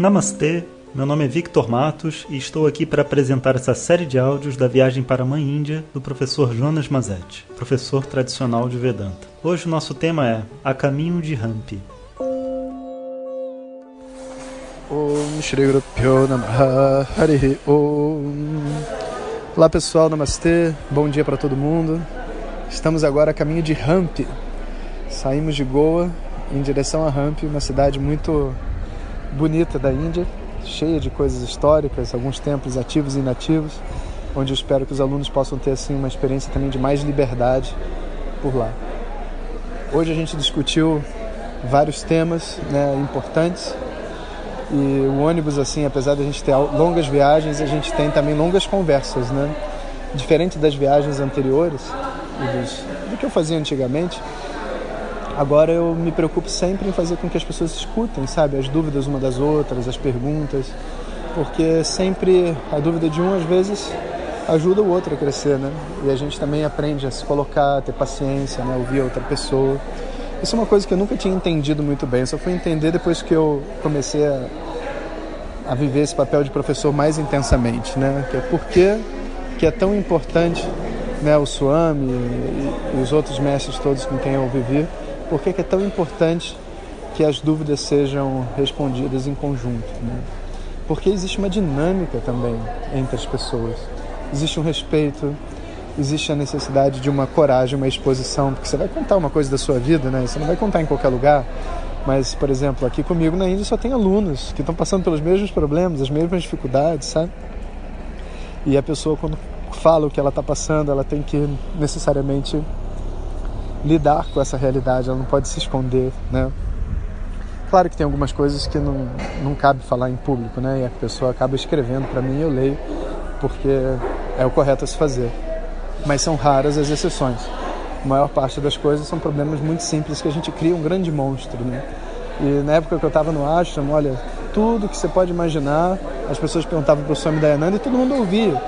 Namastê, meu nome é Victor Matos e estou aqui para apresentar essa série de áudios da viagem para a Mãe Índia do professor Jonas Mazetti, professor tradicional de Vedanta. Hoje o nosso tema é A Caminho de Om Olá pessoal, Namastê, bom dia para todo mundo. Estamos agora a caminho de Hampi. Saímos de Goa em direção a Hampi, uma cidade muito bonita da Índia, cheia de coisas históricas, alguns templos ativos e inativos, onde eu espero que os alunos possam ter assim uma experiência também de mais liberdade por lá. Hoje a gente discutiu vários temas né, importantes e o ônibus assim, apesar de a gente ter longas viagens, a gente tem também longas conversas, né? Diferente das viagens anteriores e do que eu fazia antigamente, Agora eu me preocupo sempre em fazer com que as pessoas escutem, sabe, as dúvidas uma das outras, as perguntas, porque sempre a dúvida de um às vezes ajuda o outro a crescer, né? E a gente também aprende a se colocar, a ter paciência, né? Ouvir a outra pessoa. Isso é uma coisa que eu nunca tinha entendido muito bem. Só fui entender depois que eu comecei a, a viver esse papel de professor mais intensamente, né? Que é por que, é tão importante, né? O Swami e, e os outros mestres todos com quem eu vivi por que é tão importante que as dúvidas sejam respondidas em conjunto. Né? Porque existe uma dinâmica também entre as pessoas. Existe um respeito, existe a necessidade de uma coragem, uma exposição, porque você vai contar uma coisa da sua vida, né? Você não vai contar em qualquer lugar. Mas, por exemplo, aqui comigo na Índia só tem alunos que estão passando pelos mesmos problemas, as mesmas dificuldades, sabe? E a pessoa, quando fala o que ela está passando, ela tem que necessariamente lidar com essa realidade, ela não pode se esconder, né? Claro que tem algumas coisas que não, não cabe falar em público, né? E a pessoa acaba escrevendo para mim e eu leio porque é o correto a se fazer. Mas são raras as exceções. A maior parte das coisas são problemas muito simples que a gente cria um grande monstro, né? E na época que eu estava no ashram, olha, tudo que você pode imaginar, as pessoas perguntavam para o Swami Dayananda e todo mundo ouvia.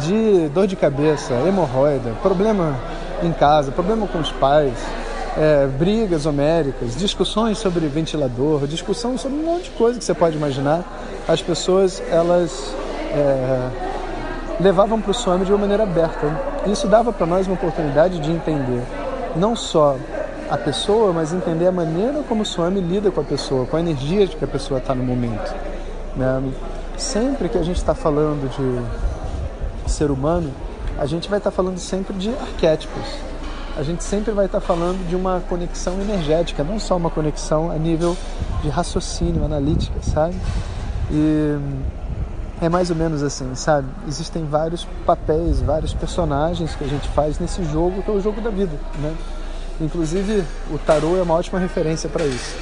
De dor de cabeça, hemorroida, problema em casa, problema com os pais, é, brigas homéricas, discussões sobre ventilador, discussão sobre um monte de coisa que você pode imaginar. As pessoas elas é, levavam para o Swami de uma maneira aberta. Isso dava para nós uma oportunidade de entender não só a pessoa, mas entender a maneira como o Swami lida com a pessoa, com a energia de que a pessoa está no momento. Né? Sempre que a gente está falando de ser humano, a gente vai estar falando sempre de arquétipos. A gente sempre vai estar falando de uma conexão energética, não só uma conexão a nível de raciocínio, analítica, sabe? E é mais ou menos assim, sabe? Existem vários papéis, vários personagens que a gente faz nesse jogo que é o jogo da vida, né? Inclusive, o tarô é uma ótima referência para isso.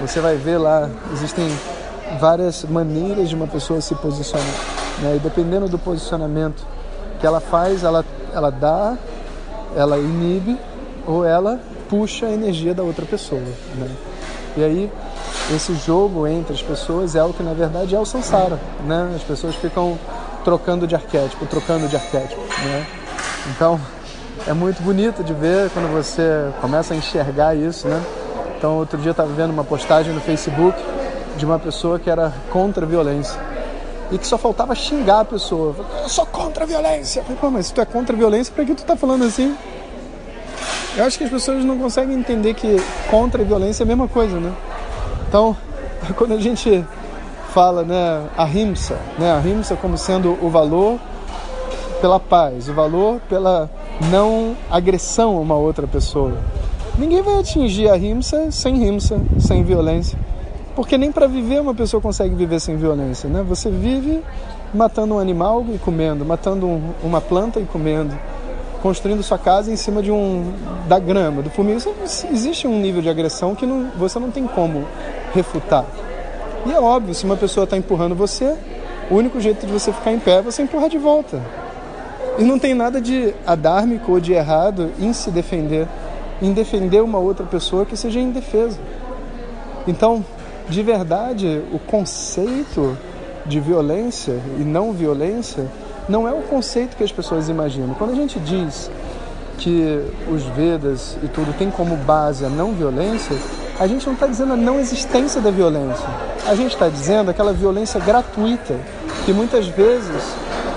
Você vai ver lá, existem várias maneiras de uma pessoa se posicionar, né? E dependendo do posicionamento que ela faz, ela, ela dá, ela inibe ou ela puxa a energia da outra pessoa. Né? E aí, esse jogo entre as pessoas é o que na verdade é o samsara. Né? As pessoas ficam trocando de arquétipo, trocando de arquétipo. Né? Então, é muito bonito de ver quando você começa a enxergar isso. Né? Então, outro dia eu estava vendo uma postagem no Facebook de uma pessoa que era contra a violência e que só faltava xingar a pessoa. Eu sou contra a violência. Eu falei, Pô, mas se tu é contra a violência, por que tu tá falando assim? Eu acho que as pessoas não conseguem entender que contra a violência é a mesma coisa, né? Então, quando a gente fala, né, a rimsa, né, a rimsa como sendo o valor pela paz, o valor pela não agressão a uma outra pessoa. Ninguém vai atingir a rimsa sem rimsa, sem violência. Porque nem para viver uma pessoa consegue viver sem violência, né? Você vive matando um animal e comendo, matando um, uma planta e comendo, construindo sua casa em cima de um da grama, do formiga. Existe um nível de agressão que não, você não tem como refutar. E é óbvio, se uma pessoa está empurrando você, o único jeito de você ficar em pé é você empurrar de volta. E não tem nada de adármico ou de errado em se defender, em defender uma outra pessoa que seja indefesa. Então, de verdade, o conceito de violência e não violência não é o conceito que as pessoas imaginam. Quando a gente diz que os Vedas e tudo tem como base a não violência, a gente não está dizendo a não existência da violência. A gente está dizendo aquela violência gratuita que muitas vezes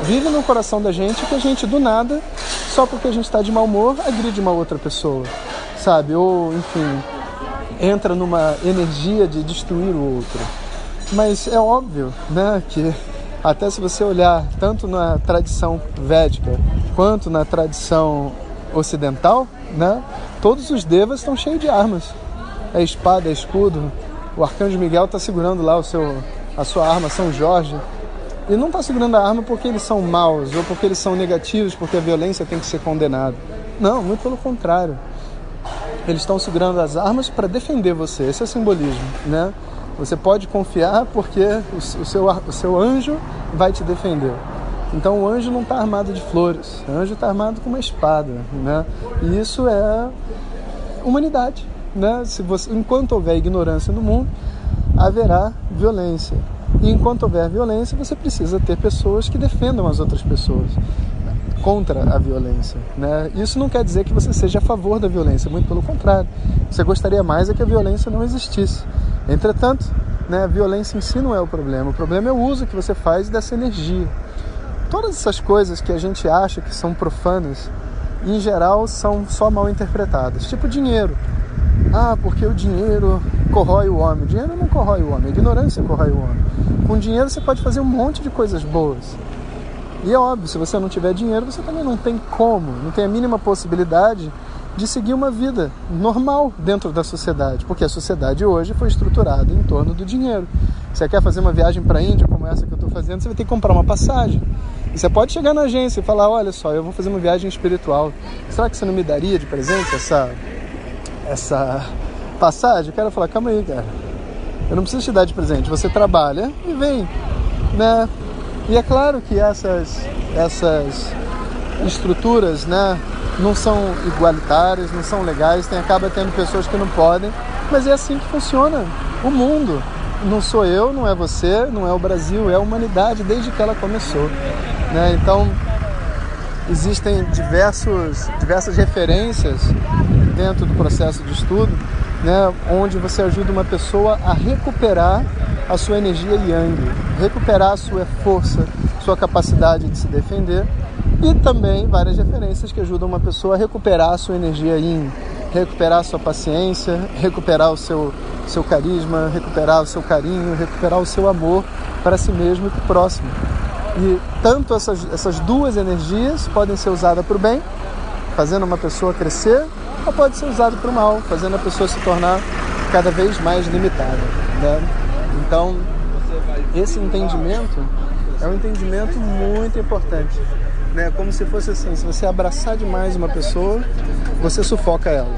vive no coração da gente que a gente do nada, só porque a gente está de mau humor, agride uma outra pessoa, sabe? Ou, enfim, entra numa energia de destruir o outro. Mas é óbvio, né, que até se você olhar tanto na tradição védica quanto na tradição ocidental, né, todos os devas estão cheios de armas. É espada, é escudo. O arcanjo Miguel está segurando lá o seu, a sua arma, São Jorge. E não está segurando a arma porque eles são maus ou porque eles são negativos, porque a violência tem que ser condenada. Não, muito pelo contrário. Eles estão segurando as armas para defender você. Esse é o simbolismo, né? Você pode confiar porque o, seu, o seu anjo vai te defender. Então o anjo não está armado de flores, o anjo está armado com uma espada, né? E isso é humanidade, né? Se você, enquanto houver ignorância no mundo, haverá violência. E enquanto houver violência, você precisa ter pessoas que defendam as outras pessoas contra a violência. Né? Isso não quer dizer que você seja a favor da violência, muito pelo contrário. Você gostaria mais é que a violência não existisse. Entretanto, né, a violência em si não é o problema. O problema é o uso que você faz dessa energia. Todas essas coisas que a gente acha que são profanas, em geral, são só mal interpretadas. Tipo dinheiro. Ah, porque o dinheiro corrói o homem. O dinheiro não corrói o homem, a ignorância corrói o homem. Com dinheiro você pode fazer um monte de coisas boas. E é óbvio, se você não tiver dinheiro, você também não tem como, não tem a mínima possibilidade de seguir uma vida normal dentro da sociedade, porque a sociedade hoje foi estruturada em torno do dinheiro. Você quer fazer uma viagem para a Índia como essa que eu estou fazendo, você vai ter que comprar uma passagem. E você pode chegar na agência e falar: olha só, eu vou fazer uma viagem espiritual. Será que você não me daria de presente essa, essa passagem? O cara falar: calma aí, cara. Eu não preciso te dar de presente. Você trabalha e vem, né? E é claro que essas, essas estruturas, né? não são igualitárias, não são legais, tem, acaba tendo pessoas que não podem, mas é assim que funciona o mundo. Não sou eu, não é você, não é o Brasil, é a humanidade desde que ela começou. Né? Então, existem diversos, diversas referências dentro do processo de estudo, né, onde você ajuda uma pessoa a recuperar a sua energia yang, recuperar a sua força, sua capacidade de se defender e também várias referências que ajudam uma pessoa a recuperar a sua energia yin, recuperar a sua paciência, recuperar o seu, seu carisma, recuperar o seu carinho, recuperar o seu amor para si mesmo e para o próximo. E tanto essas, essas duas energias podem ser usadas para o bem, fazendo uma pessoa crescer, ou pode ser usado para o mal, fazendo a pessoa se tornar cada vez mais limitada. Né? Então, esse entendimento é um entendimento muito importante né? Como se fosse assim, se você abraçar demais uma pessoa, você sufoca ela.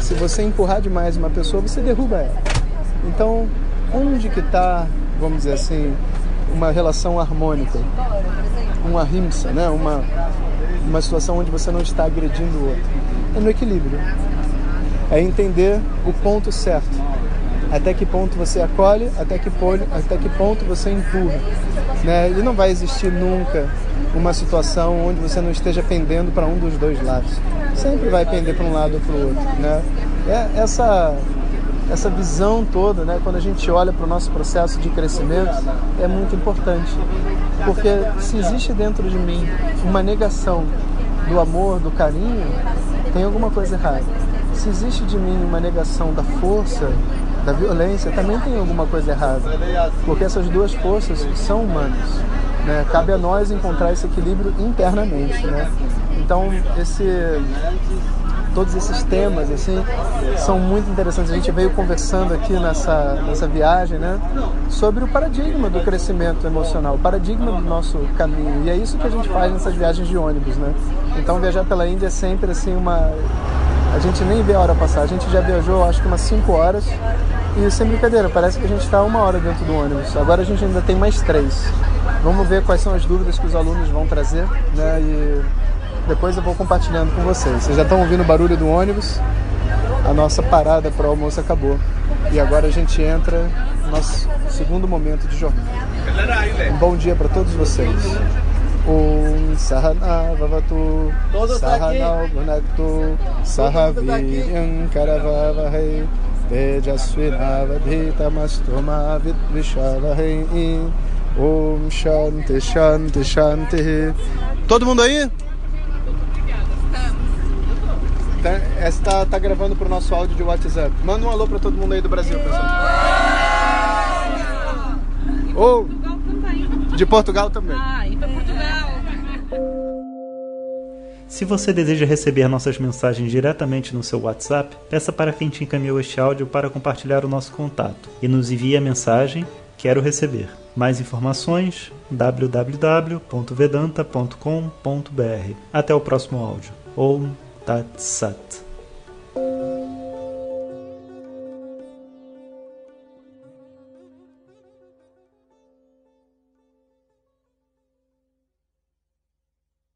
Se você empurrar demais uma pessoa, você derruba ela. Então, onde que está, vamos dizer assim, uma relação harmônica, uma rimsa, né? Uma uma situação onde você não está agredindo o outro. É no equilíbrio. É entender o ponto certo. Até que ponto você acolhe, até que, ponto, até que ponto você empurra. Né? E não vai existir nunca uma situação onde você não esteja pendendo para um dos dois lados. Sempre vai pender para um lado ou para o outro. Né? É, essa, essa visão toda, né, quando a gente olha para o nosso processo de crescimento, é muito importante. Porque se existe dentro de mim uma negação do amor, do carinho, tem alguma coisa errada. Se existe de mim uma negação da força, da violência, também tem alguma coisa errada. Porque essas duas forças são humanas. Né? Cabe a nós encontrar esse equilíbrio internamente. Né? Então, esse, todos esses temas assim, são muito interessantes. A gente veio conversando aqui nessa, nessa viagem né? sobre o paradigma do crescimento emocional, o paradigma do nosso caminho. E é isso que a gente faz nessas viagens de ônibus. Né? Então, viajar pela Índia é sempre assim, uma a gente nem vê a hora passar. A gente já viajou acho que umas 5 horas e sem brincadeira, parece que a gente está uma hora dentro do ônibus. Agora a gente ainda tem mais três. Vamos ver quais são as dúvidas que os alunos vão trazer, né? E depois eu vou compartilhando com vocês. Vocês já estão ouvindo o barulho do ônibus? A nossa parada para o almoço acabou. E agora a gente entra no nosso segundo momento de jornada. Um bom dia para todos vocês. Om Sahana Vavatu Sahana Bhunaktu Sahaviryam Karavavahai tejasvinavadhitamastu ma vidvishavahem Om Shanti Shanti Shanti Todo mundo aí? Tá, essa tá, tá gravando pro nosso áudio de WhatsApp. Manda um alô pra todo mundo aí do Brasil, pessoal. Ou de Portugal também. Ah, e pra Portugal. Se você deseja receber nossas mensagens diretamente no seu WhatsApp, peça para quem te encaminhou este áudio para compartilhar o nosso contato e nos envie a mensagem Quero receber. Mais informações www.vedanta.com.br. Até o próximo áudio. Om Tat Sat.